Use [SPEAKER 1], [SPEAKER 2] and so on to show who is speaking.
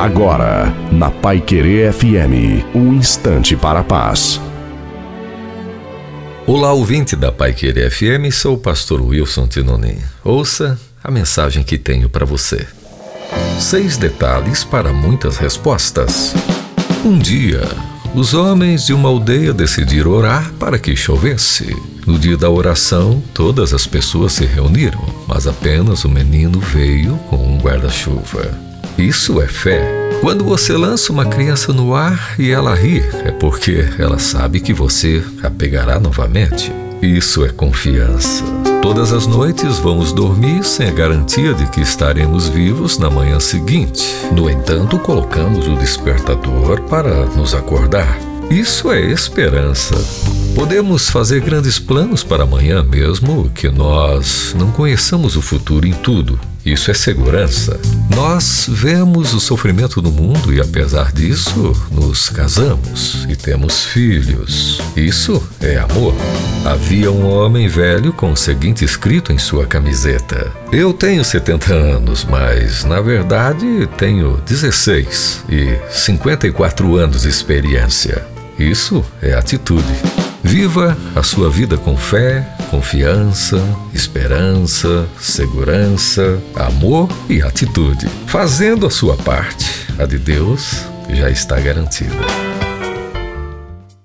[SPEAKER 1] Agora, na Pai Querer FM, um instante para a paz.
[SPEAKER 2] Olá, ouvinte da Pai Querer FM, sou o pastor Wilson Tinonim. Ouça a mensagem que tenho para você. Seis detalhes para muitas respostas. Um dia, os homens de uma aldeia decidiram orar para que chovesse. No dia da oração, todas as pessoas se reuniram, mas apenas o menino veio com um guarda-chuva. Isso é fé. Quando você lança uma criança no ar e ela ri, é porque ela sabe que você a pegará novamente. Isso é confiança. Todas as noites vamos dormir sem a garantia de que estaremos vivos na manhã seguinte. No entanto, colocamos o despertador para nos acordar. Isso é esperança. Podemos fazer grandes planos para amanhã, mesmo que nós não conheçamos o futuro em tudo. Isso é segurança. Nós vemos o sofrimento no mundo e, apesar disso, nos casamos e temos filhos. Isso é amor. Havia um homem velho com o seguinte escrito em sua camiseta: Eu tenho 70 anos, mas na verdade tenho 16 e 54 anos de experiência. Isso é atitude. Viva a sua vida com fé, confiança, esperança, segurança, amor e atitude. Fazendo a sua parte, a de Deus já está garantida.